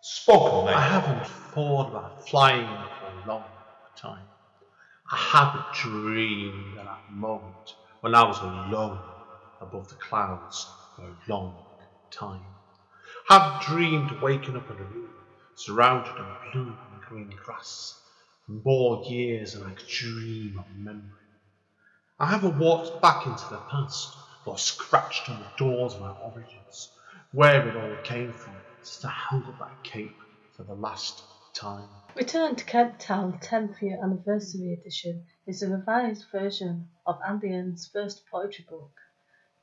Spoken I haven't thought about flying for a long time. I haven't dreamed of that moment when I was alone above the clouds for a long time. I haven't dreamed waking up in a room surrounded in blue and green grass for more years than I could dream of remembering. I haven't walked back into the past or scratched on the doors of my origins, where it all came from, since I held that cape for the last time. Return to Kent Town 10th Year Anniversary Edition is a revised version of Andy N's first poetry book.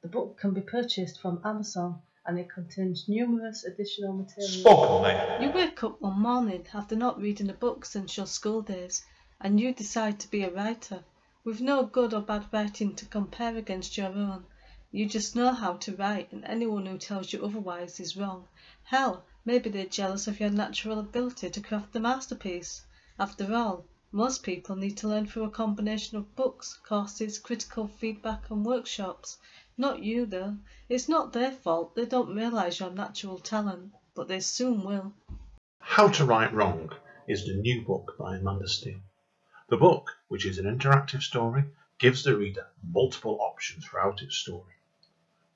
The book can be purchased from Amazon and it contains numerous additional material. Spoken Label. You wake up one morning after not reading a book since your school days, and you decide to be a writer, with no good or bad writing to compare against your own. You just know how to write, and anyone who tells you otherwise is wrong. Hell, maybe they're jealous of your natural ability to craft the masterpiece. After all, most people need to learn through a combination of books, courses, critical feedback, and workshops. Not you, though. It's not their fault they don't realise your natural talent, but they soon will. How to Write Wrong is the new book by Amanda Steele. The book, which is an interactive story, gives the reader multiple options throughout its story.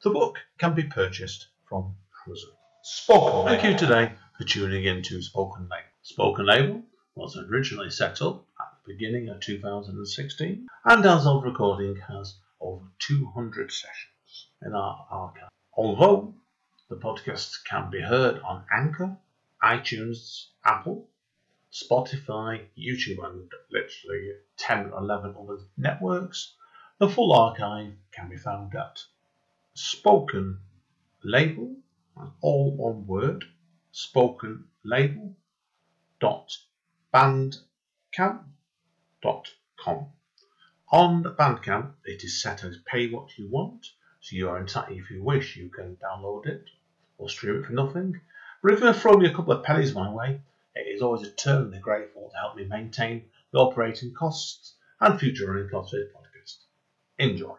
The book can be purchased from Amazon. Spoken Thank you today for tuning in to Spoken Label. Spoken Label was originally set up at the beginning of 2016 and as of recording has over 200 sessions in our archive. Although the podcast can be heard on Anchor, iTunes, Apple, Spotify, YouTube, and literally 10 or 11 other networks, the full archive can be found at Spoken Label, all one word, spoken label dot bandcamp dot com. On Bandcamp, it is set as pay what you want, so you are entitled, if you wish, you can download it or stream it for nothing. But if you throw me a couple of pennies my way, it is always eternally grateful to help me maintain the operating costs and future running costs of this podcast. Enjoy.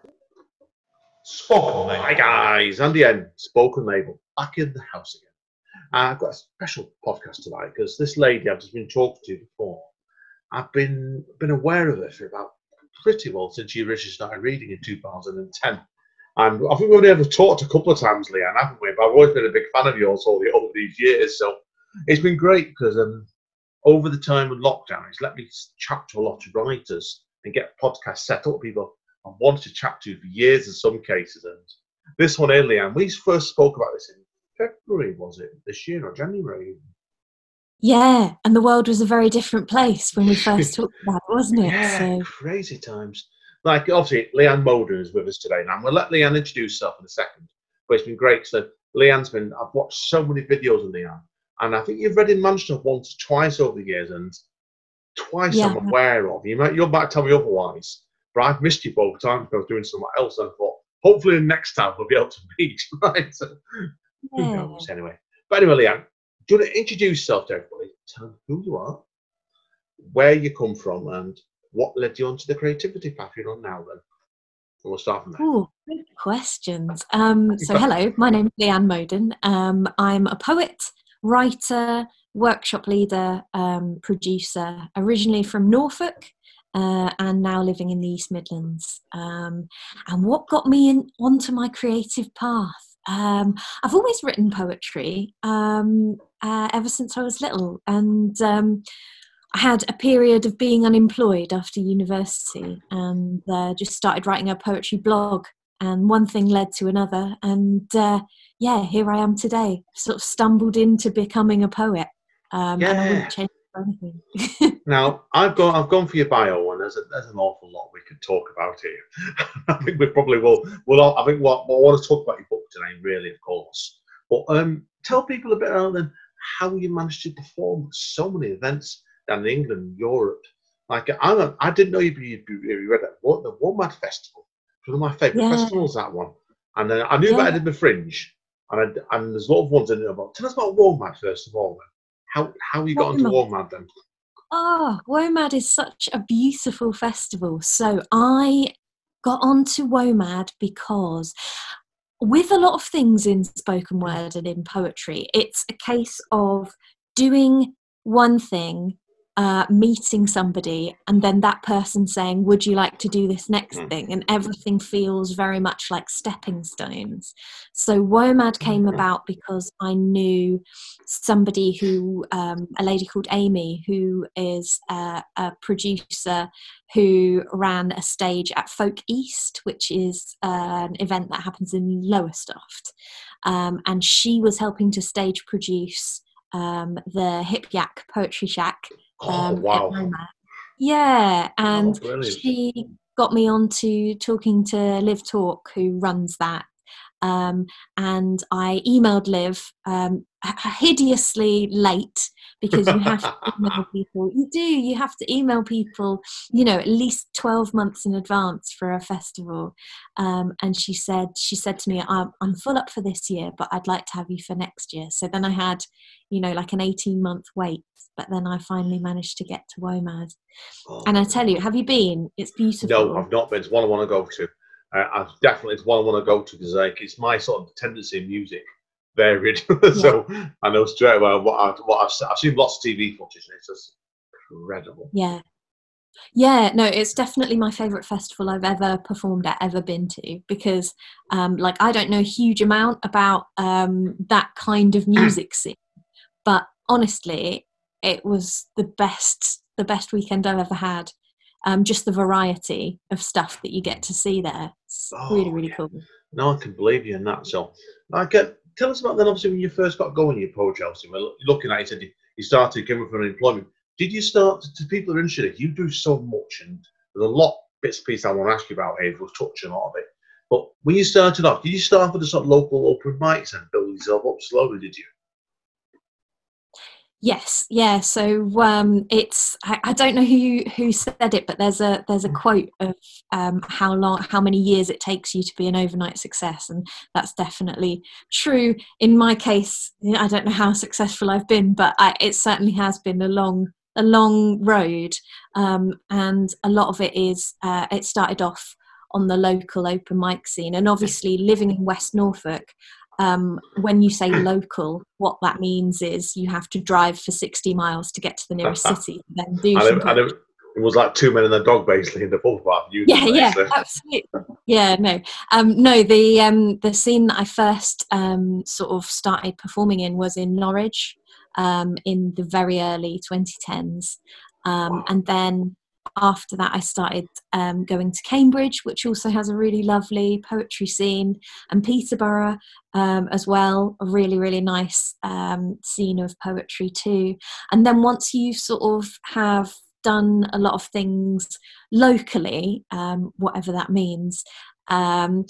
Spoken Label. Hi guys, Andy N, Spoken Label, back in the house again. Uh, I've got a special podcast tonight because this lady I've just been talking to before, I've been been aware of her for about pretty well since she originally started reading in 2010. And I think we've only ever talked a couple of times, Leanne, haven't we? But I've always been a big fan of yours all the, over these years. So it's been great because um, over the time of lockdown, it's let me chat to a lot of writers and get podcasts set up. People I've wanted to chat to for years in some cases. And this one here, Leanne, we first spoke about this in February, was it? This year or January? Yeah, and the world was a very different place when we first talked about it, wasn't it? Yeah, So crazy times. Like, obviously, Leanne Moden is with us today. Now, I'm going to let Leanne introduce herself in a second. But it's been great. So, Leanne's been, I've watched so many videos of Leanne. And I think you've read in Manchester once or twice over the years. And twice I'm aware of. You might, you might tell me otherwise. But I've missed you both times because I was doing something else. And I thought, hopefully, the next time we'll be able to meet. Right? So, who knows? Anyway. But anyway, Leanne, do you want to introduce yourself to everybody? Tell them who you are, where you come from, and what led you onto the creativity path you're on now. Then and we'll start from there. Ooh, good questions. Um, so, hello, my name's Leanne Moden. Um, I'm a poet, writer, workshop leader, um, producer, originally from Norfolk. Uh, and now living in the East Midlands. Um, and what got me in, onto my creative path? Um, I've always written poetry um, uh, ever since I was little, and um, I had a period of being unemployed after university and uh, just started writing a poetry blog. And one thing led to another. And uh, yeah, here I am today. Sort of stumbled into becoming a poet. Um, And I Yeah. wouldn't change anything. Now, I've gone. I've gone for your bio, and there's, a, there's an awful lot we could talk about here. I think we probably will. Well, I think what, I want to talk about your book today, really, of course. But um, tell people a bit about then how you managed to perform so many events down in England, Europe. Like I, I didn't know you'd be, you'd be you read it. What the WOMAD Festival, one of my favourite Yeah. festivals. That one, and then I knew about Yeah. Edinburgh Fringe, and I, and there's a lot of ones in there. But tell us about WOMAD first of all. Then. How how you got WOMAD. WOMAD then? Ah, oh, WOMAD is such a beautiful festival. So I got onto WOMAD because with a lot of things in spoken word and in poetry, it's a case of doing one thing uh, meeting somebody and then that person saying would you like to do this next Mm. thing and everything feels very much like stepping stones so womad came Mhm. about because i knew somebody who um, a lady called amy who is uh, a producer who ran a stage at folk east which is uh, an event that happens in lowestoft um, and she was helping to stage produce um, the hip yak poetry shack Oh, um, at wow. Yeah, and Oh, she got me on to talking to Liv Torc, who runs that. Um, and I emailed Liv um, hideously late because you have to email people. You do. You have to email people, you know, at least twelve months in advance for a festival. Um, and she said, she said to me, I'm, "I'm full up for this year, but I'd like to have you for next year." So then I had, you know, like an eighteen month wait. But then I finally managed to get to WOMAD. Oh, And I tell you, have you been? It's beautiful. No, I've not been. It's one I want to go to. Uh, I've definitely it's one I want to go to because like it's my sort of tendency in music varied. so I know straight away what, I, what I've, I've seen lots of TV footage and it's just incredible. Yeah. Yeah, no, it's definitely my favourite festival I've ever performed at, ever been to, because, um, like, I don't know a huge amount about um, that kind of music scene, but honestly, it was the best, the best weekend I've ever had. Um, just the variety of stuff that you get to see there. It's really, Oh, really yeah. cool. No, I can believe you in that. So, I get tell us about then. Obviously, when you first got going, in your poetry, obviously, we're looking at it, you said you- you started coming from unemployment. Did you start to people are interested? You do so much, and there's a lot bits and pieces I want to ask you about here. We'll touch on a lot of it. But when you started off, did you start with the sort of local open mics and build yourself up slowly? Did you? Yes, yeah. So um, it's I, I don't know who who said it, but there's a there's a quote of um, how long how many years it takes you to be an overnight success, and that's definitely true. In my case, I don't know how successful I've been, but I, it certainly has been a long a long road, um, and a lot of it is uh, it started off on the local open mic scene, and obviously living in West Norfolk um, when you say local, what that means is you have to drive for 60 miles to get to the nearest city then do I some know, I know it was like two men and a dog basically in the pub yeah yeah absolutely yeah no. Um no the um the scene that i first um sort of started performing in was in norwich um in the very early 2010s um and then after that i started um, going to cambridge which also has a really lovely poetry scene and peterborough um, as well a really really nice um, scene of poetry too. And then once you sort of have done a lot of things locally, um, whatever that means, um,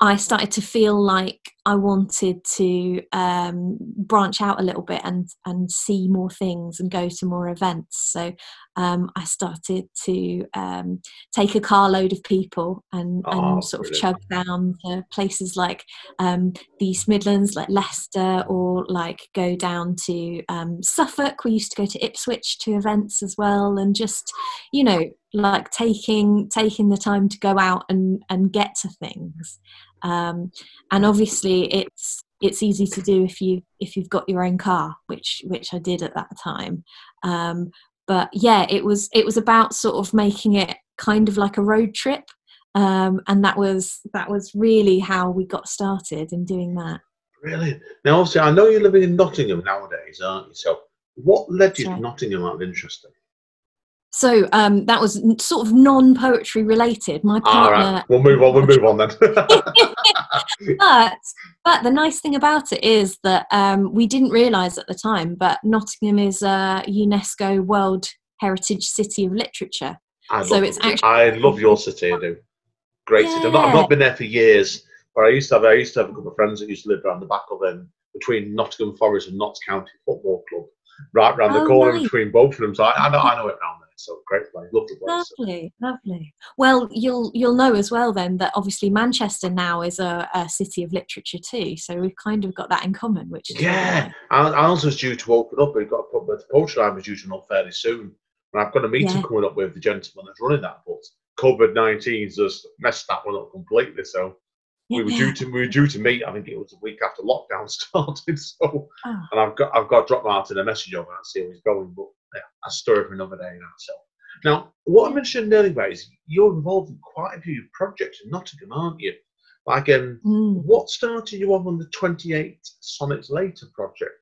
I started to feel like I wanted to um, branch out a little bit and and see more things and go to more events. So um, I started to um, take a carload of people and, and Oh, sort of chug down to places like um, the East Midlands, like Leicester, or like go down to um, Suffolk. We used to go to Ipswich to events as well, and just you know like taking taking the time to go out and and get to things um, and obviously it's it's easy to do if you if you've got your own car which which I did at that time um, but yeah it was it was about sort of making it kind of like a road trip um, and that was that was really how we got started in doing that Really? Now, obviously, I know you're living in Nottingham nowadays, aren't you? So, what led you to. Nottingham out of interest? So um, that was sort of non-poetry related my partner right, we'll move on. We'll move on then. but but the nice thing about it is that um, we didn't realise at the time, but Nottingham is a UNESCO World Heritage City of Literature. I So love, it's actually- I love your city. I do. Great city. I've not, I've not been there for years, but I used to have. I used to have a couple of friends that used to live around the back of them, between Nottingham Forest and Notts County Football Club, right round the Oh, corner nice. between both of them. So I, I know, I know it round there. So great place, lovely place. Lovely, lovely. Well, you'll you'll know as well then that obviously Manchester now is a, a city of literature too. So we've kind of got that in common, which is Yeah. Al- is due to open up. We've got a the poetry line is due to up fairly soon. And I've got a meeting Yeah. coming up with the gentleman that's running that, but COVID 19's just messed that one up completely. So we were due to we were due to meet. I think it was a week after lockdown started. So, Oh. and I've got I've got to drop Martin a message over and see how he's going. But yeah, a story for another day now. So now, what I mentioned earlier about is you're involved in quite a few projects in Nottingham, aren't you? Like, um, Mm. what started you off on the 28 Sonnets Later project?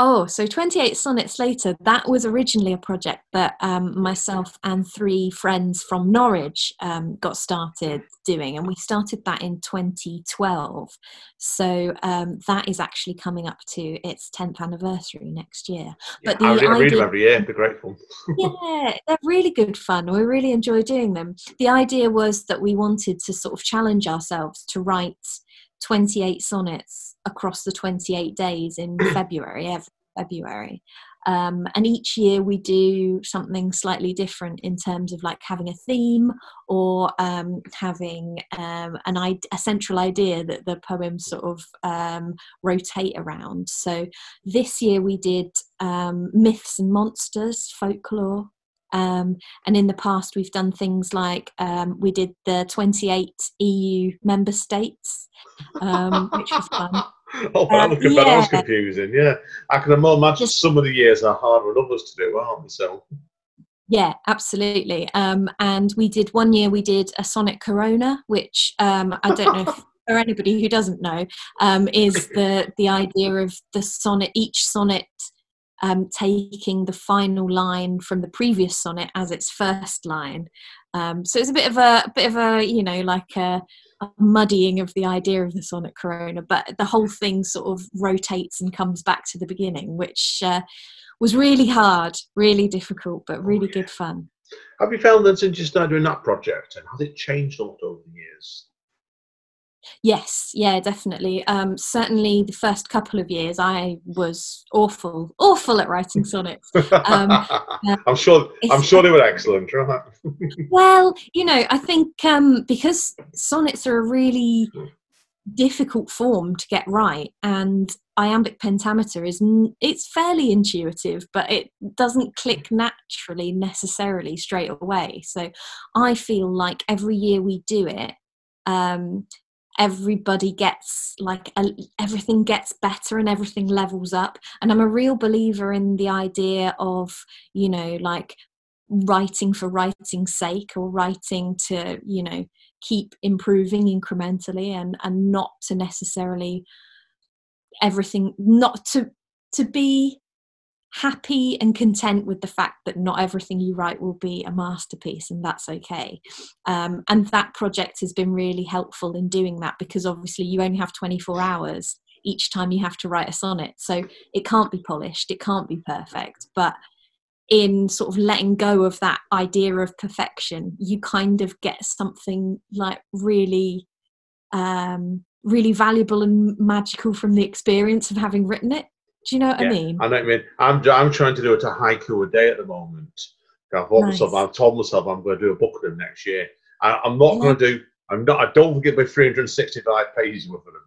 Oh, so 28 Sonnets Later, that was originally a project that um, myself and three friends from Norwich um, got started doing, and we started that in 2012. So um, that is actually coming up to its 10th anniversary next year. But I, the read, I read them every year. They're great fun. yeah, they're really good fun. We really enjoy doing them. The idea was that we wanted to sort of challenge ourselves to write 28 sonnets across the 28 days in February, every February. Um, and each year we do something slightly different in terms of like having a theme or um, having um, an I- a central idea that the poems sort of um, rotate around. So this year we did um, myths and monsters, folklore. Um, and in the past, we've done things like um, we did the 28 EU member states, um, which was fun. oh, wow, Um, look at that. That was yeah. confusing. Yeah, I can imagine Just- some of the years are harder than others to do, aren't they? So, Yeah, absolutely. Um, and we did one year, we did a Sonnet Corona, which um, I don't know if, for anybody who doesn't know, um, is the, the idea of the sonnet, each sonnet um, taking the final line from the previous sonnet as its first line. Um, so it's a bit of a, a bit of a, you know, like a, a muddying of the idea of the sonnet corona, but the whole thing sort of rotates and comes back to the beginning, which uh, was really hard, really difficult, but really yeah. good fun. have you found that since you started doing that project, and has it changed a lot over the years? Yes, yeah, definitely. Um, certainly, the first couple of years, I was awful, awful at writing sonnets. Um, I'm sure. I'm sure they were excellent, right? Well, you know, I think um, because sonnets are a really difficult form to get right, and iambic pentameter is n- it's fairly intuitive, but it doesn't click naturally necessarily straight away. So, I feel like every year we do it, um, everybody gets like a, everything gets better and everything levels up. And I'm a real believer in the idea of you know like writing for writing's sake or writing to you know keep improving incrementally and and not to necessarily everything not to to be happy and content with the fact that not everything you write will be a masterpiece and that's okay. Um, and that project has been really helpful in doing that because obviously you only have 24 hours each time you have to write a sonnet so it can't be polished it can't be perfect. But in sort of letting go of that idea of perfection you kind of get something like really um really valuable and magical from the experience of having written it do you know what Yeah, i mean I know what you mean. I'm, I'm trying to do it a haiku a day at the moment. I've told myself, I've told myself I'm going to do a book of them next year. I, I'm not Yeah. going to do. I'm not. I don't think it'll 365 pages worth of them,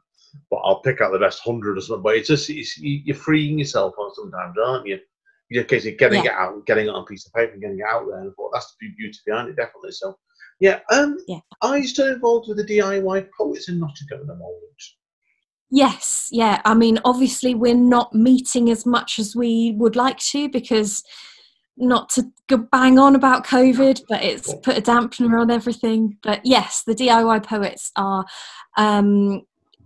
but I'll pick out the best hundred or something. But it's just it's, you- you're freeing yourself on sometimes, aren't you? You're getting Yeah. it out, getting it on a piece of paper, and getting it out there. And I thought that's the beauty behind it, definitely. So, yeah. Um, Yeah. are you still involved with the DIY poets in Nottingham at the moment? Yes, yeah. I mean, obviously, we're not meeting as much as we would like to because not to bang on about COVID, but it's put a dampener on everything. But yes, the DIY poets are um,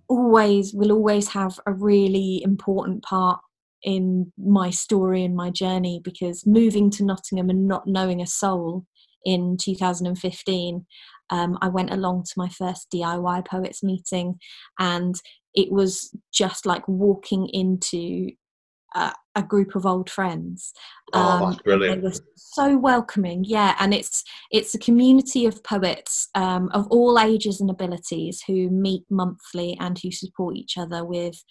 always will always have a really important part in my story and my journey because moving to Nottingham and not knowing a soul in 2015, um, I went along to my first DIY poets meeting and it was just like walking into a, a group of old friends. Oh, Um, that's brilliant. They were so welcoming, yeah. And it's it's a community of poets um, of all ages and abilities who meet monthly and who support each other with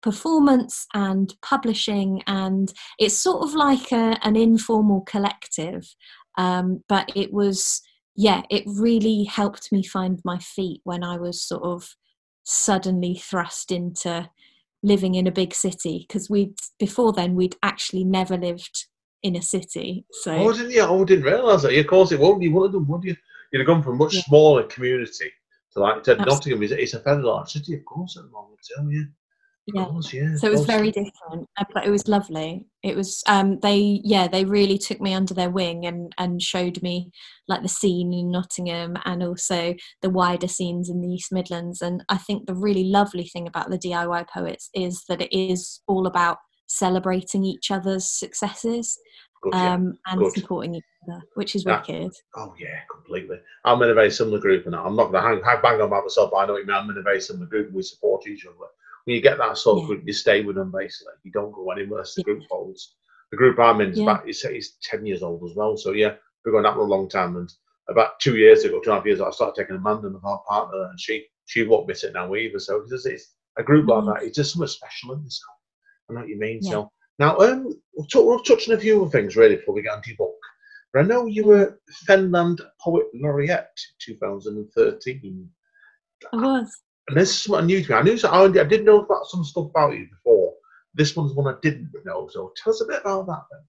performance and publishing and it's sort of like a, an informal collective um, but it was yeah it really helped me find my feet when i was sort of suddenly thrust into living in a big city because we before then we'd actually never lived in a city so Oh, didn't you? Oh, I didn't realise that. Of course, it won't. You would have done, would you? You'd have gone from a much Yeah. smaller community to So like said, Nottingham is it's a fairly large city, of course, at the moment too. Yeah, Yeah. course, yeah. so it was very different uh, but it was lovely it was um they yeah they really took me under their wing and and showed me like the scene in nottingham and also the wider scenes in the east midlands and i think the really lovely thing about the diy poets is that it is all about celebrating each other's successes Good, yeah. um and good. supporting each other which is Yeah. wicked Oh yeah, completely. I'm in a very similar group, and I'm not going to hang, hang bang on about myself. But I know what you mean. I'm in a very similar group, and we support each other. When you get that sort of Yeah. group, you stay with them basically. You don't go anywhere. The Yeah. group holds. The group I'm in is Yeah. about it's, it's ten years old as well. So yeah, we've gone out for a long time. And about two years ago, two and a half years ago, I started taking Amanda, my partner, and she she won't miss it now either. So it's, it's a group Mm. like that. It's just something special in this. I know what you mean. So now, um, we'll, talk, we'll touch on a few other things really before we get into your book. But I know you were Fenland Poet Laureate 2013. i was And this is something new to me. I knew I I did know about some stuff about you before. This one's one I didn't know. So tell us a bit about that then.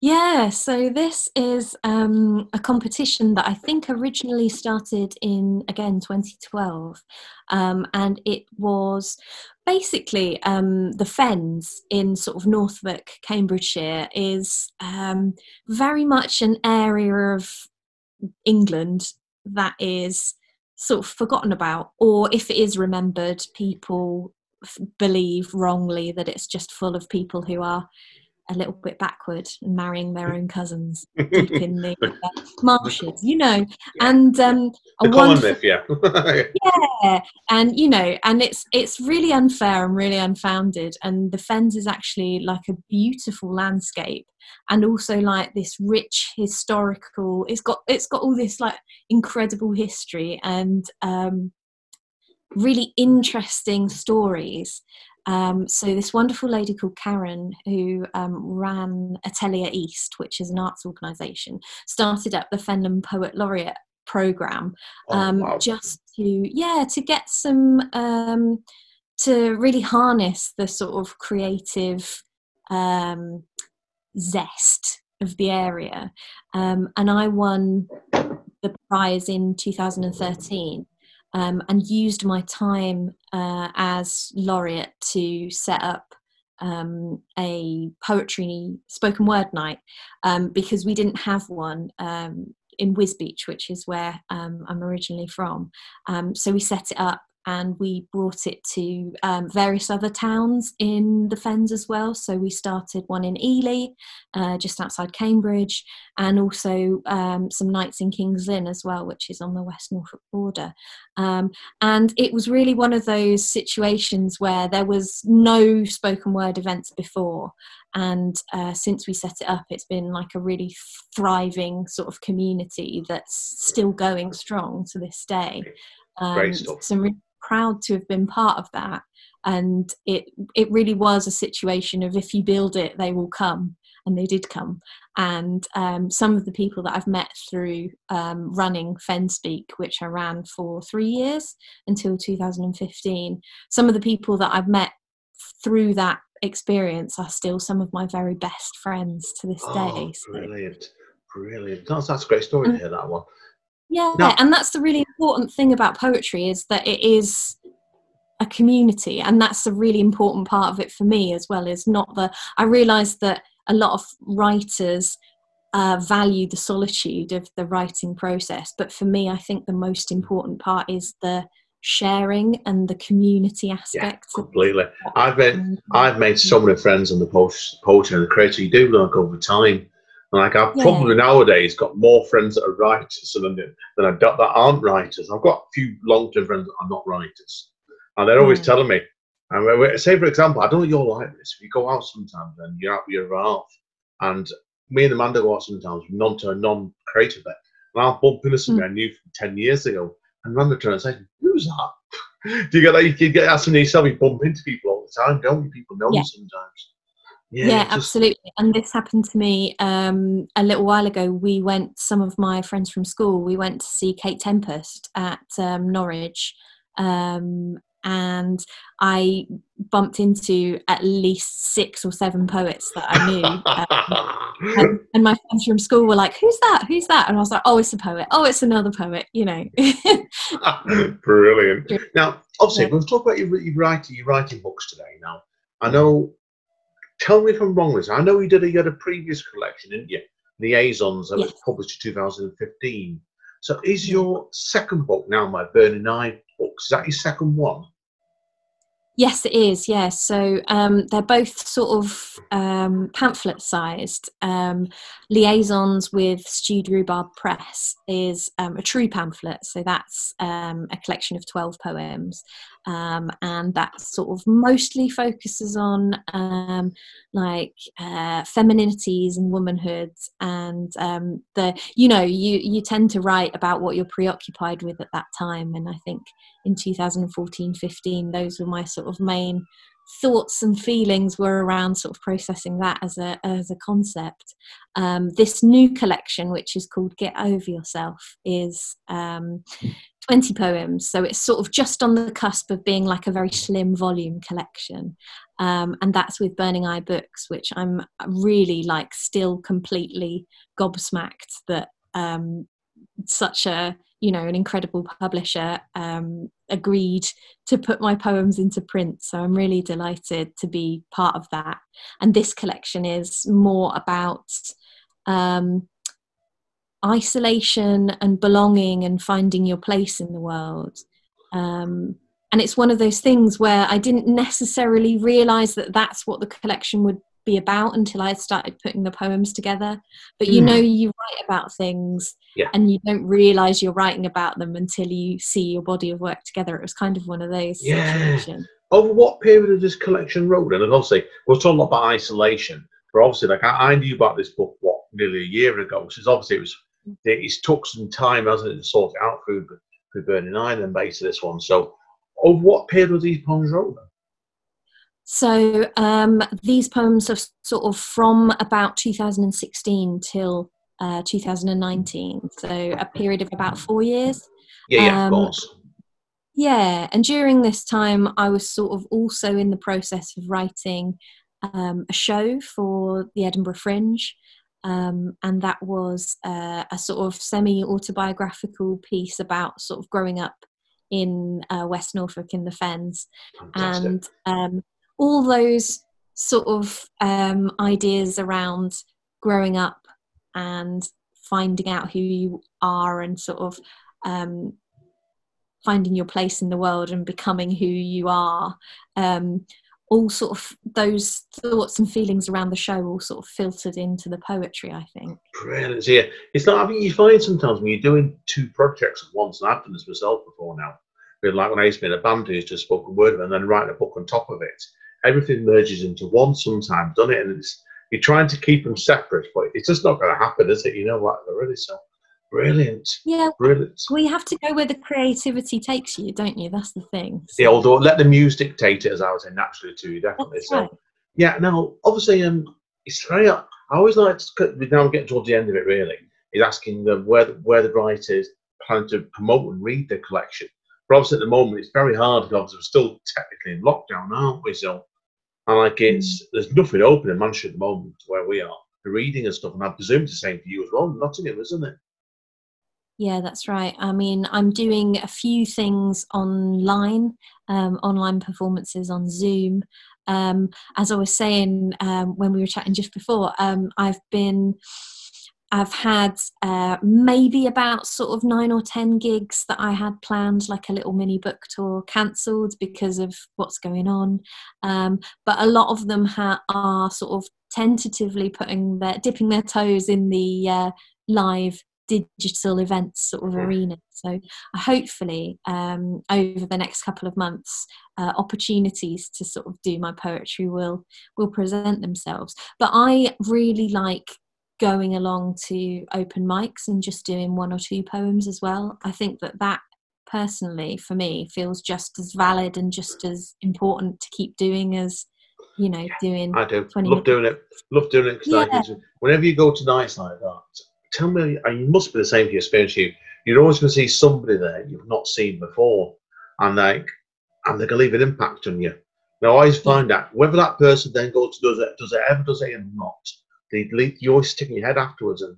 Yeah, so this is um, a competition that I think originally started in, again, 2012. Um, and it was basically um, the Fens in sort of Northwick, Cambridgeshire, is um, very much an area of England that is sort of forgotten about, or if it is remembered, people f- believe wrongly that it's just full of people who are a little bit backward and marrying their own cousins deep in the uh, marshes, you know, and um, a The wonderful yeah. yeah and you know and it's it's really unfair and really unfounded and the fens is actually like a beautiful landscape and also like this rich historical it's got it's got all this like incredible history and um really interesting stories um, so this wonderful lady called Karen, who um, ran Atelier East, which is an arts organisation, started up the Fenland Poet Laureate program Oh, um, wow. just to yeah to get some um, to really harness the sort of creative um, zest of the area um, and i won the prize in 2013 um, and used my time uh, as laureate to set up um, a poetry spoken word night um, because we didn't have one um, in Wisbech, which is where um, I'm originally from. Um, so we set it up and we brought it to um, various other towns in the Fens as well. So we started one in Ely, uh, just outside Cambridge, and also um, some nights in Kings Lynn as well, which is on the West Norfolk border. Um, and it was really one of those situations where there was no spoken word events before. And uh, since we set it up, it's been like a really thriving sort of community that's still going strong to this day. Um, Great stuff. So really proud to have been part of that. And it it really was a situation of if you build it, they will come, and they did come. And um, some of the people that I've met through um, running Fenspeak, which I ran for three years until 2015, some of the people that I've met through that experience are still some of my very best friends to this Oh, day. So, brilliant. Brilliant. That's, that's a great story to Mm. hear that one. Yeah, Now- and that's the really important thing about poetry is that it is a community, and that's a really important part of it for me as well. Is not the I realise that a lot of writers uh, value the solitude of the writing process, but for me, I think the most important part is the sharing and the community aspect. of completely. I've made. I've made so many friends on the post, poetry and the creator. You do look over time. Like I've Yeah. probably nowadays got more friends that are writers than than I've got that aren't writers. I've got a few long term friends that are not writers, and they're always Yeah. telling me. And we- we- say for example, I don't know you're like this. If you go out sometimes and you're out with your half, and me and Amanda go out sometimes, non to a non creative bit, and I'll bump into somebody I knew from ten years ago, and Amanda turns and says, "Who's that?" Do you get that? You get asking yourself. You bump into people all the time, don't you? People know Yeah. you sometimes. Yeah, it's just- absolutely and this happened to me um, a little while ago we went some of my friends from school we went to see kate tempest at um, norwich um, and I bumped into at least six or seven poets that I knew. um, and, and my friends from school were like, "Who's that? Who's that?" And I was like, "Oh, it's a poet. Oh, it's another poet." You know. Brilliant. Now, obviously, Yeah. we'll talk about your, your writing, your writing books today. Now, I know. Tell me if I'm wrong, Liz. I know you did a, you had a previous collection, didn't you? Liaisons that was published in 2015. So, is your second book now my Burning Eye books? Is that your second one? Yes, it is. Yes, so um, they're both sort of um, pamphlet sized. Um, Liaisons with Stewed Rhubarb Press is um, a true pamphlet, so that's um, a collection of 12 poems, um, and that sort of mostly focuses on um, like uh, femininities and womanhoods, and um, the you know you you tend to write about what you're preoccupied with at that time, and I think in 2014 15 those were my sort of main thoughts and feelings were around sort of processing that as a as a concept. Um, this new collection which is called get over yourself is um, 20 poems so it's sort of just on the cusp of being like a very slim volume collection. Um, and that's with burning eye books which i'm really like still completely gobsmacked that um, such a you know an incredible publisher um, agreed to put my poems into print. So i'm really delighted to be part of that. And this collection is more about um, isolation and belonging and finding your place in the world um, and it's one of those things where i didn't necessarily realize that that's what the collection would be about until i started putting the poems together but you Hmm. know you write about things Yeah. and you don't realize you're writing about them until you see your body of work together it was kind of one of those Yeah. situations Over what period of this collection wrote? And obviously, we're talking about isolation. But obviously, like I, I knew about this book what nearly a year ago. So obviously it was it's took some time, hasn't it, to sort it out through through Burning Eye and base of this one. So over what period were these poems wrote? So um, these poems are sort of from about 2016 till uh, 2019, so a period of about four years. Yeah, yeah, of Um, course. Yeah, and during this time, I was sort of also in the process of writing um, a show for the Edinburgh Fringe, um, and that was uh, a sort of semi autobiographical piece about sort of growing up in uh, West Norfolk in the Fens Fantastic. and um, all those sort of um, ideas around growing up and finding out who you are and sort of um, finding your place in the world and becoming who you are um, all sort of those thoughts and feelings around the show all sort of filtered into the poetry i think Brilliant. Yeah, it's not. I think you find sometimes when you're doing two projects at once, and I've done this myself before now. Like when I used to be in a band, who's just spoken word and then writing a book on top of it. Everything merges into one sometimes, doesn't it? And it's you're trying to keep them separate, but it's just not going to happen, is it? You know what? Really, so brilliant, yeah brilliant. well you have to go where the creativity takes you don't you that's the thing Yeah, although let the muse dictate it, as I was saying, naturally to you, definitely. That's so right. yeah, now obviously, um, it's very. I always like to cut- we're getting towards the end of it. Really, is asking them where the, where the writers plan to promote and read the collection. But obviously, at the moment, it's very hard because we're still technically in lockdown, aren't we? So, and like it's there's nothing open in Manchester at the moment where we are. The reading and stuff, and I presume it's the same for you as well. Nottingham, isn't it? Yeah, that's right. I mean, I'm doing a few things online, um, online performances on Zoom. Um, as I was saying um, when we were chatting just before, um, I've been, I've had uh, maybe about sort of nine or ten gigs that I had planned, like a little mini book tour, cancelled because of what's going on. Um, but a lot of them ha- are sort of tentatively putting their dipping their toes in the uh, live digital events sort of arena. So uh, hopefully um, over the next couple of months, uh, opportunities to sort of do my poetry will will present themselves. But I really like going along to open mics and just doing one or two poems as well. I think that that personally for me feels just as valid and just as important to keep doing as you know doing I do. 20 Love doing it. Love doing it Yeah. whenever you go to nights like that, tell me, you must be the same for your experience. You, you're always going to see somebody there you've not seen before, and like, and they can leave an impact on you. Now, I always find that whether that person then goes to does it, does it ever does it or not, they leave, you always stick in your head afterwards, and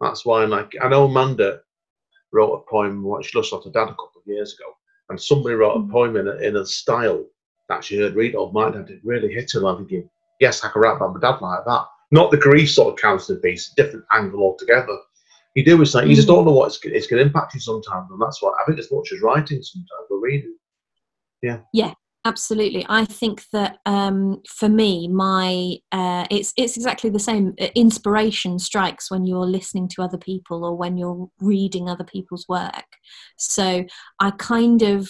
that's why. Like I know Amanda wrote a poem what she lost her dad a couple of years ago, and somebody wrote a Mm. poem in a, in a style that she heard read of mine, and it really hit her. I'm thinking, yes, I can rap about my dad like that. Not the grief sort of counselling piece, different angle altogether. You do is like you just Mm. don't know what it's, it's going to impact you sometimes, and that's what I think as much as writing sometimes, but reading. Yeah. Yeah. Absolutely i think that um, for me my uh, it's it's exactly the same inspiration strikes when you're listening to other people or when you're reading other people's work so i kind of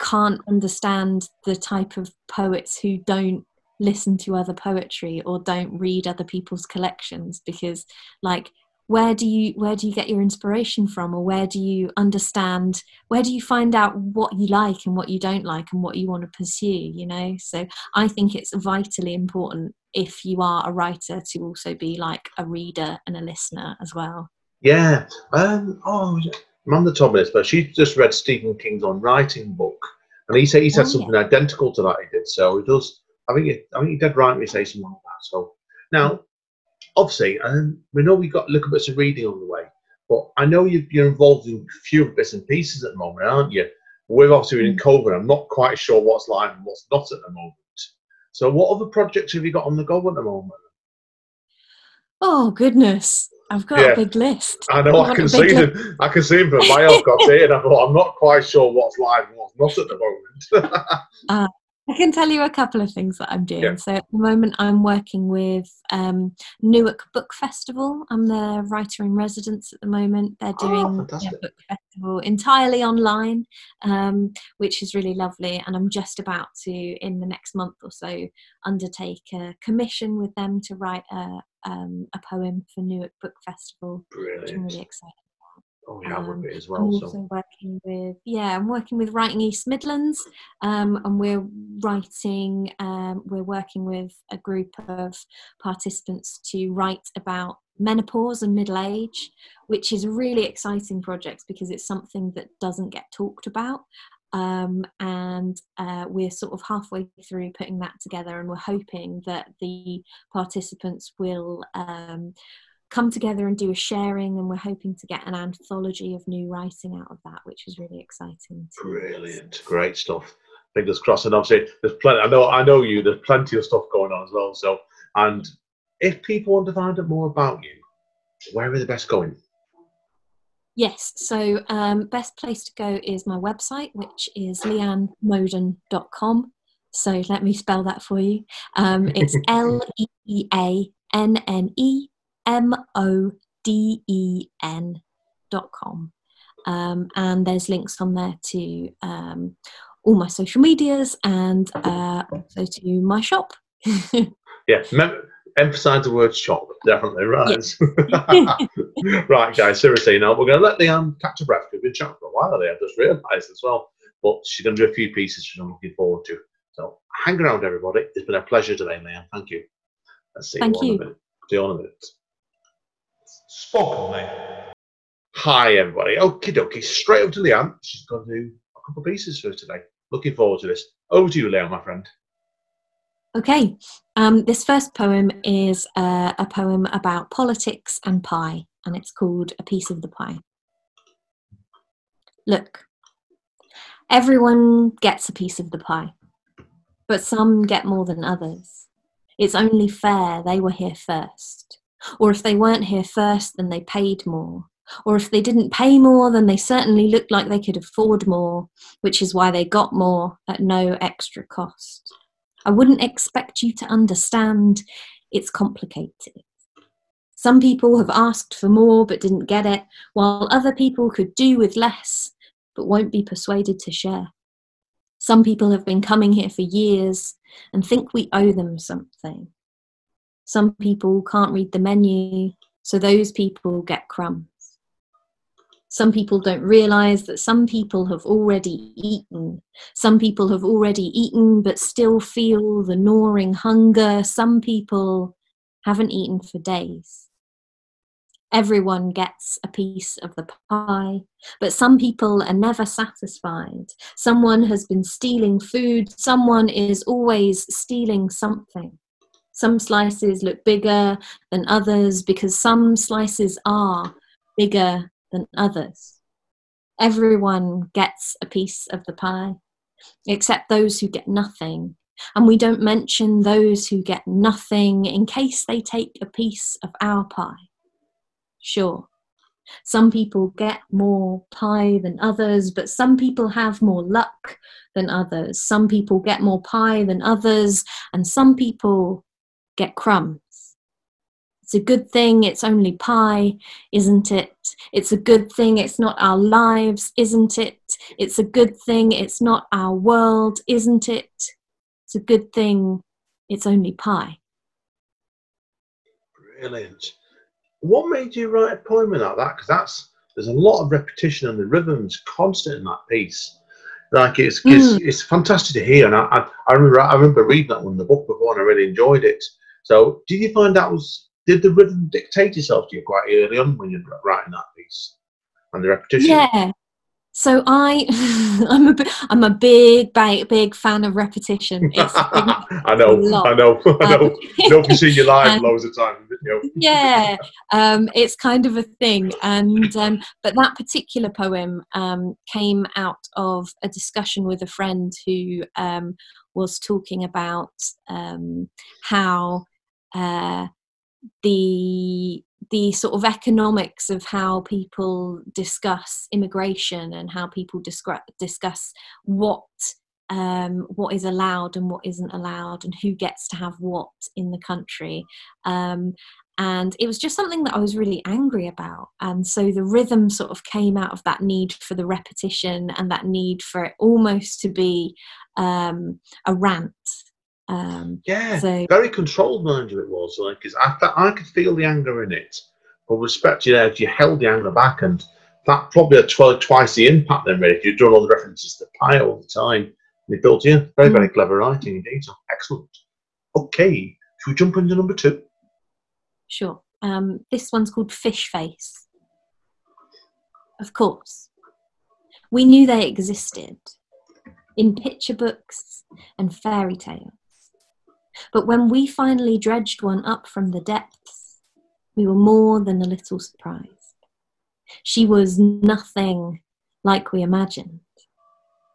can't understand the type of poets who don't listen to other poetry or don't read other people's collections because like where do you where do you get your inspiration from or where do you understand where do you find out what you like and what you don't like and what you want to pursue you know so i think it's vitally important if you are a writer to also be like a reader and a listener as well Yeah. Um. Oh, Amanda me but she just read Stephen King's on writing book, and he said he said Oh, yeah. something identical to that he did. So he does. I think it, I think he did right when you say something like that. So now, obviously, um, we know we've got a little bits of reading on the way, but I know you, you're involved in a few bits and pieces at the moment, aren't you? We're obviously in COVID. I'm not quite sure what's live and what's not at the moment. So, what other projects have you got on the go at the moment? oh goodness i've got Yeah. a big list I know You I can see big li- them. I can see them from my I've got it, and I thought I'm not quite sure what's live and what's not at the moment. I can tell you a couple of things that I'm doing. Yeah. So at the moment, I'm working with um, Newark Book Festival. I'm the writer in residence at the moment. They're Oh, doing their fantastic. book festival entirely online, um, which is really lovely. And I'm just about to, in the next month or so, undertake a commission with them to write a, um, a poem for Newark Book Festival, which I'm really excited. Oh yeah, I would Um, be as I'm also So working with yeah, I'm working with Writing East Midlands, um, and we're writing. Um, we're working with a group of participants to write about menopause and middle age, which is a really exciting project because it's something that doesn't get talked about. Um, and uh, we're sort of halfway through putting that together, and we're hoping that the participants will um, come together and do a sharing and we're hoping to get an anthology of new writing out of that which is really exciting too. brilliant, great stuff. Fingers crossed. And obviously, there's plenty. I know, I know you. There's plenty of stuff going on as well. So, and if people want to find out more about you, where are the best going? yes so um, best place to go is my website which is leannemoden.com so let me spell that for you um, it's l-e-a-n-n-e-m-o-d-e-n dot com um, and there's links on there to um, all my social medias and uh, also to my shop Yeah, mem- emphasize the word shop. Definitely right. right, guys. Seriously, now we're going to let Leanne catch a breath. We've been chatting for a while. There, I've just realised as well. But she's going to do a few pieces which I'm looking forward to. So hang around, everybody. It's been a pleasure today, Leanne. Thank you. Let's see Thank you. you. See you on a minute. Spoken mate. Hi, everybody. Okie dokie. Straight up to Leanne. She's going to do a couple of pieces for us today. Looking forward to this. Over to you, Leanne, my friend. Okay, um, this first poem is uh, a poem about politics and pie, and it's called A Piece of the Pie. Look, everyone gets a piece of the pie, but some get more than others. It's only fair they were here first. Or if they weren't here first, then they paid more. Or if they didn't pay more, then they certainly looked like they could afford more, which is why they got more at no extra cost. I wouldn't expect you to understand. It's complicated. Some people have asked for more but didn't get it, while other people could do with less but won't be persuaded to share. Some people have been coming here for years and think we owe them something. Some people can't read the menu, so those people get crumbs. Some people don't realize that some people have already eaten. Some people have already eaten but still feel the gnawing hunger. Some people haven't eaten for days. Everyone gets a piece of the pie, but some people are never satisfied. Someone has been stealing food, someone is always stealing something. Some slices look bigger than others because some slices are bigger than others. Everyone gets a piece of the pie, except those who get nothing. And we don't mention those who get nothing in case they take a piece of our pie. Sure. Some people get more pie than others, but some people have more luck than others. Some people get more pie than others, and some people get crumbs. It's a good thing it's only pie, isn't it? It's a good thing it's not our lives, isn't it? It's a good thing it's not our world, isn't it? It's a good thing it's only pie. Brilliant. What made you write a poem like that? Because that's there's a lot of repetition and the rhythm's constant in that piece. Like it's it's, hmm. it's fantastic to hear, and I, I I remember I remember reading that one in the book before, and I really enjoyed it. So, did you find that was did the rhythm dictate itself to you quite early on when you're writing that piece and the repetition? Yeah, so I, I'm a, I'm a big, big, big fan of repetition. I know. I know, I know. Um, Nobody's seen you live and- loads of times, you know. yeah, um, it's kind of a thing. And um, but that particular poem um, came out of a discussion with a friend who um, was talking about um, how uh, the the sort of economics of how people discuss immigration and how people discuss discuss what um, what is allowed and what isn't allowed and who gets to have what in the country um, and it was just something that I was really angry about. And so the rhythm sort of came out of that need for the repetition and that need for it almost to be um, a rant. Um, Yeah, so very controlled, mind you, it was. Like, 'cause I, th- I could feel the anger in it, but respect you there, you held the anger back, and that probably had tw- twice the impact then, really, if you'd done all the references to pie all the time. It built you. Very, very clever writing indeed. So excellent. Okay, should we jump into number two? Sure. Um, this one's called Fish Face. Of course. We knew they existed in picture books and fairy tales. But when we finally dredged one up from the depths, we were more than a little surprised. She was nothing like we imagined.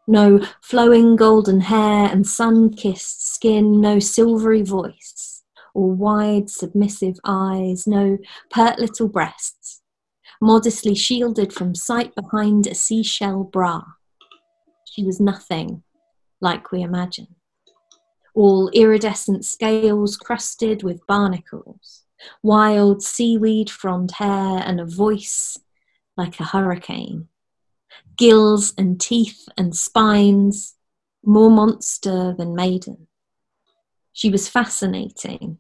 No flowing golden hair and sun kissed skin, no silvery voice or wide submissive eyes, no pert little breasts, modestly shielded from sight behind a seashell bra. She was nothing like we imagined. All iridescent scales crusted with barnacles, wild seaweed frond hair, and a voice like a hurricane. Gills and teeth and spines, more monster than maiden. She was fascinating,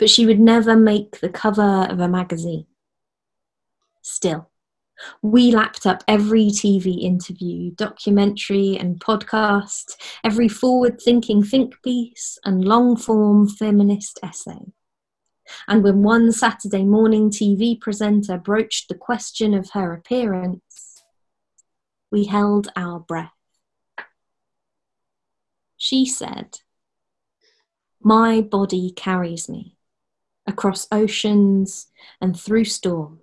but she would never make the cover of a magazine. Still, we lapped up every TV interview, documentary, and podcast, every forward thinking think piece and long form feminist essay. And when one Saturday morning TV presenter broached the question of her appearance, we held our breath. She said, My body carries me across oceans and through storms.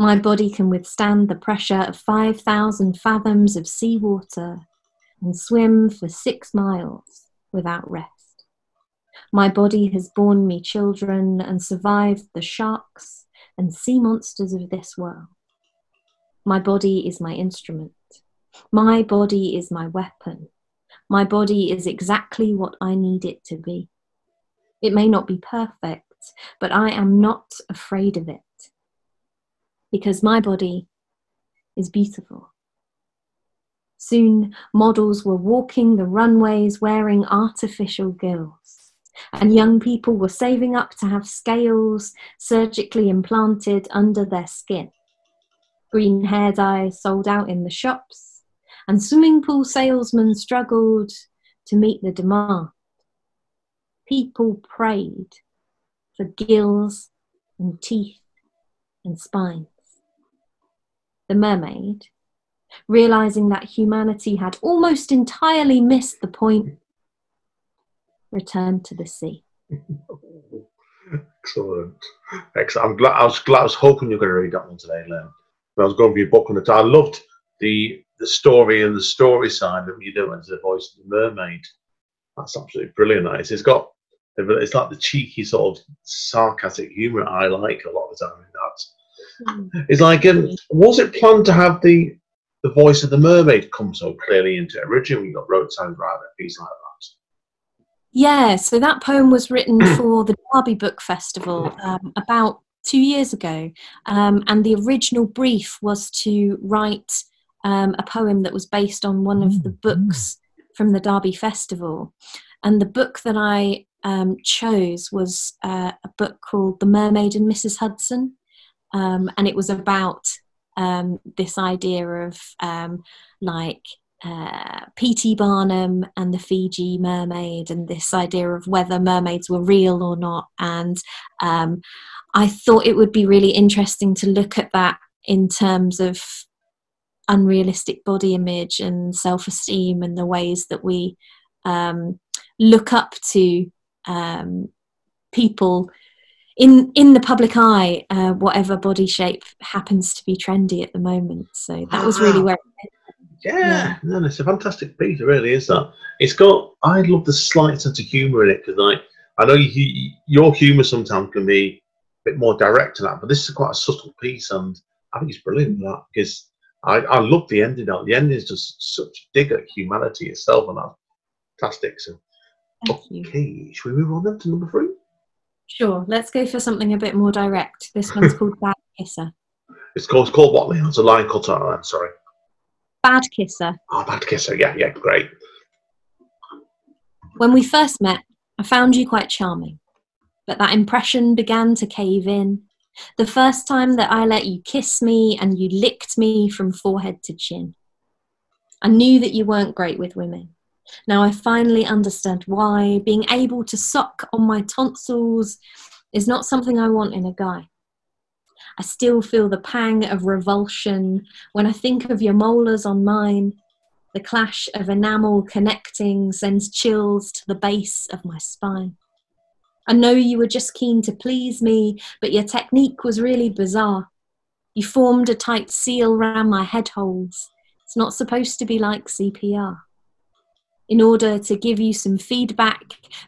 My body can withstand the pressure of 5,000 fathoms of seawater and swim for six miles without rest. My body has borne me children and survived the sharks and sea monsters of this world. My body is my instrument. My body is my weapon. My body is exactly what I need it to be. It may not be perfect, but I am not afraid of it because my body is beautiful. Soon, models were walking the runways wearing artificial gills, and young people were saving up to have scales surgically implanted under their skin. Green hair dye sold out in the shops, and swimming pool salesmen struggled to meet the demand. People prayed for gills and teeth and spines. The mermaid, realizing that humanity had almost entirely missed the point, returned to the sea. Excellent. Excellent. I'm glad. I was glad. I was hoping you were going to read that one today, Leanne. But I was going for your book on it. I loved the the story and the story side that you do as the voice of the mermaid. That's absolutely brilliant. It's got. It's like the cheeky sort of sarcastic humour I like a lot of the time. It's like, um, was it planned to have the the voice of the mermaid come so clearly into it? Originally, you got Road Right, piece like that. Yeah, so that poem was written for the Derby Book Festival um, about two years ago, um, and the original brief was to write um, a poem that was based on one of the books from the Derby Festival. And the book that I um, chose was uh, a book called The Mermaid and Mrs. Hudson, um, and it was about um, this idea of um, like uh, P.T. Barnum and the Fiji mermaid, and this idea of whether mermaids were real or not. And um, I thought it would be really interesting to look at that in terms of unrealistic body image and self esteem and the ways that we um, look up to um, people in in the public eye, uh, whatever body shape happens to be trendy at the moment. So that was really where. Yeah, Yeah. no, it's a fantastic piece. It really is that. It's got. I love the slight sense of humour in it because I, I know you, your humour sometimes can be a bit more direct to that, but this is quite a subtle piece, and I think it's brilliant for that because I, I love the ending. Out the ending is just such a dig at humanity itself, and that's fantastic. So, Thank you. okay, should we move on then to number three? Sure, let's go for something a bit more direct. This one's called Bad Kisser. It's called, it's called what? Leanne? It's a line cut out. I'm sorry. Bad Kisser. Oh, bad kisser. Yeah, yeah, great. When we first met, I found you quite charming, but that impression began to cave in. The first time that I let you kiss me and you licked me from forehead to chin. I knew that you weren't great with women. Now I finally understand why being able to suck on my tonsils is not something I want in a guy. I still feel the pang of revulsion when I think of your molars on mine. The clash of enamel connecting sends chills to the base of my spine. I know you were just keen to please me, but your technique was really bizarre. You formed a tight seal round my head holes. It's not supposed to be like CPR. In order to give you some feedback,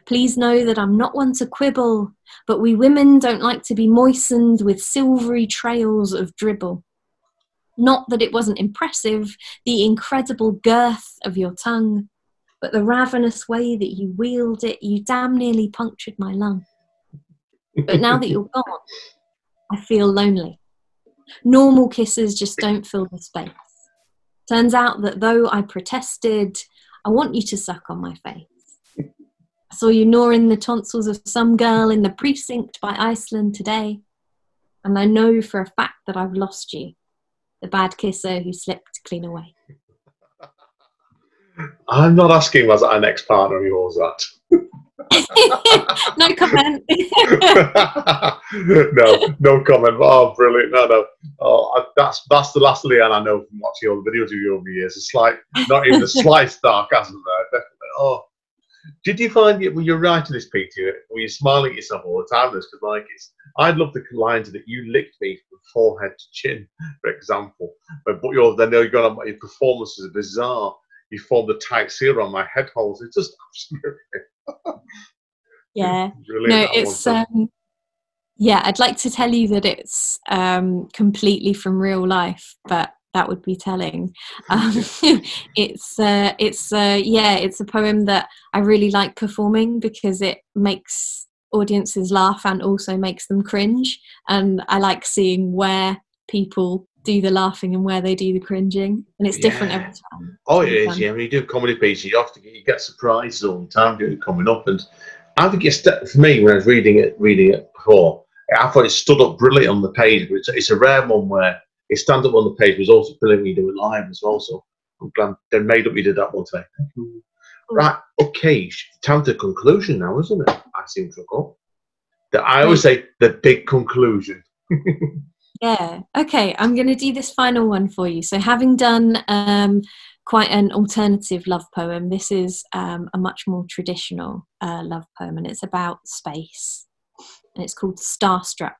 please know that I'm not one to quibble, but we women don't like to be moistened with silvery trails of dribble. Not that it wasn't impressive, the incredible girth of your tongue, but the ravenous way that you wield it, you damn nearly punctured my lung. But now that you're gone, I feel lonely. Normal kisses just don't fill the space. Turns out that though I protested, I want you to suck on my face. I saw you gnawing the tonsils of some girl in the precinct by Iceland today, and I know for a fact that I've lost you, the bad kisser who slipped clean away. I'm not asking was that an ex partner of yours that. no comment. no, no comment. Oh, brilliant! No, no. Oh, I- that's that's the last Leanne I know from watching all the videos of you over the years. It's like not even a slight sarcasm there. Definitely. Oh, did you find it when you're writing this, Peter? Were you're smiling at yourself all the time? Because like it's, I'd love the lines that you licked me from forehead to chin, for example. But but you're then you're going on your performance is bizarre. You formed a tight seal on my head holes. It's just absolutely yeah. no it's um yeah i'd like to tell you that it's um completely from real life but that would be telling. Um, it's uh it's uh yeah it's a poem that i really like performing because it makes audiences laugh and also makes them cringe. And i like seeing where people do the laughing and where they do the cringing and it's different every time Oh, it fun. Yeah, when you do comedy piece, you often get, you get surprises all the time doing it coming up, and I think it's for me when I was reading it, reading it before, I thought it stood up brilliantly on the page. But it's, it's a rare one where it stands up on the page, but it's also brilliant when you do it live as well. So I'm glad they made up you did that one today. You. Right, okay, time to conclusion now, isn't it? I seem to recall. That I always say the big conclusion. Yeah. Okay, I'm going to do this final one for you. So, having done um, quite an alternative love poem, this is um, a much more traditional uh, love poem, and it's about space. And it's called Starstruck.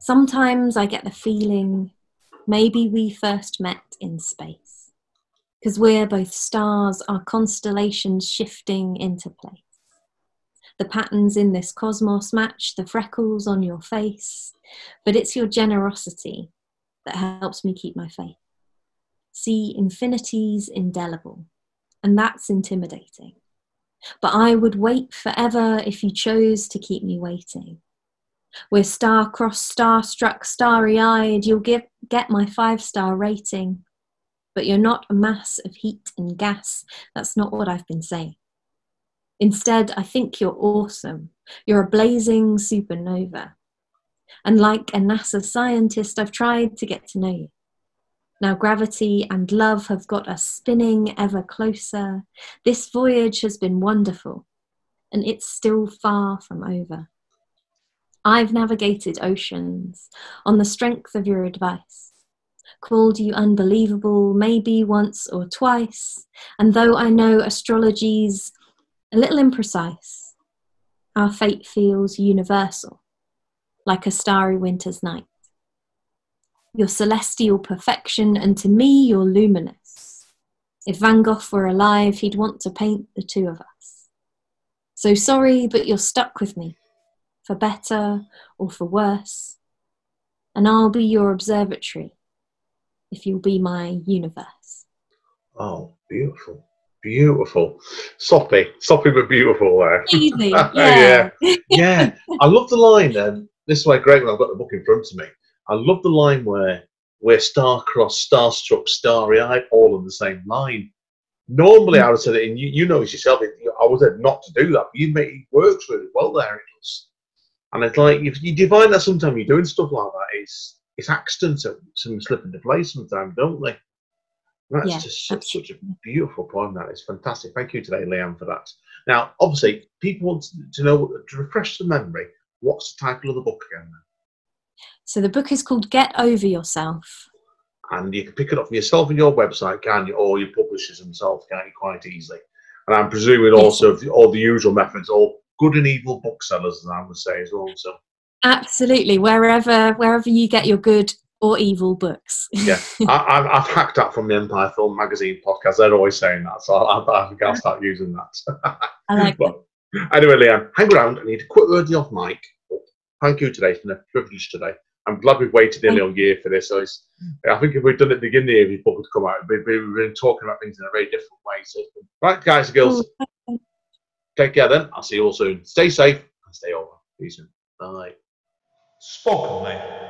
Sometimes I get the feeling maybe we first met in space. Because we're both stars, our constellations shifting into place. The patterns in this cosmos match the freckles on your face, but it's your generosity that helps me keep my faith. See, infinity's indelible, and that's intimidating. But I would wait forever if you chose to keep me waiting. We're star-crossed, star-struck, starry-eyed. You'll give, get my five-star rating. But you're not a mass of heat and gas. That's not what I've been saying. Instead, I think you're awesome. You're a blazing supernova. And like a NASA scientist, I've tried to get to know you. Now, gravity and love have got us spinning ever closer. This voyage has been wonderful, and it's still far from over. I've navigated oceans on the strength of your advice, called you unbelievable maybe once or twice, and though I know astrology's a little imprecise, our fate feels universal, like a starry winter's night. Your celestial perfection, and to me, you're luminous. If Van Gogh were alive, he'd want to paint the two of us. So sorry, but you're stuck with me for better or for worse. And I'll be your observatory if you'll be my universe. Oh, beautiful. Beautiful. Soppy. Soppy but beautiful there. Easy, yeah. yeah. yeah. I love the line then. This is why great when I've got the book in front of me. I love the line where we're star-crossed, starstruck, starry-eyed, all on the same line. Normally, I would say that, and you, you know it yourself, it- I would say not to do that, but you make it works really well there. It does. And it's like if you divine that sometimes you're doing stuff like that, it's it's accidents that some slip into place sometimes, don't they? That's Yeah, just such, such a beautiful poem. That is fantastic. Thank you today, Leanne, for that. Now, obviously, people want to know to refresh the memory. What's the title of the book again? So the book is called Get Over Yourself. And you can pick it up from yourself on your website, can you? Or your publishers themselves, can you? Quite easily. And I'm presuming also the- all the usual methods, all good and evil booksellers, as I would say as well. So Absolutely, wherever wherever you get your good or evil books. yeah, I, I've, I've hacked that from the Empire Film Magazine podcast. They're always saying that, so I, I think I'll start using that. I like that. Anyway, Leanne, hang around. I need a quick word off mic. Thank you today. It's been a privilege today. I'm glad we've waited nearly a year for this. So I think if we'd done it at the beginning of the year, before to come out, we've been, we've been talking about things in a very different way. So, right, guys and girls, take care then. I'll see you all soon. Stay safe and stay over. See you soon. Bye. Spoken, mate.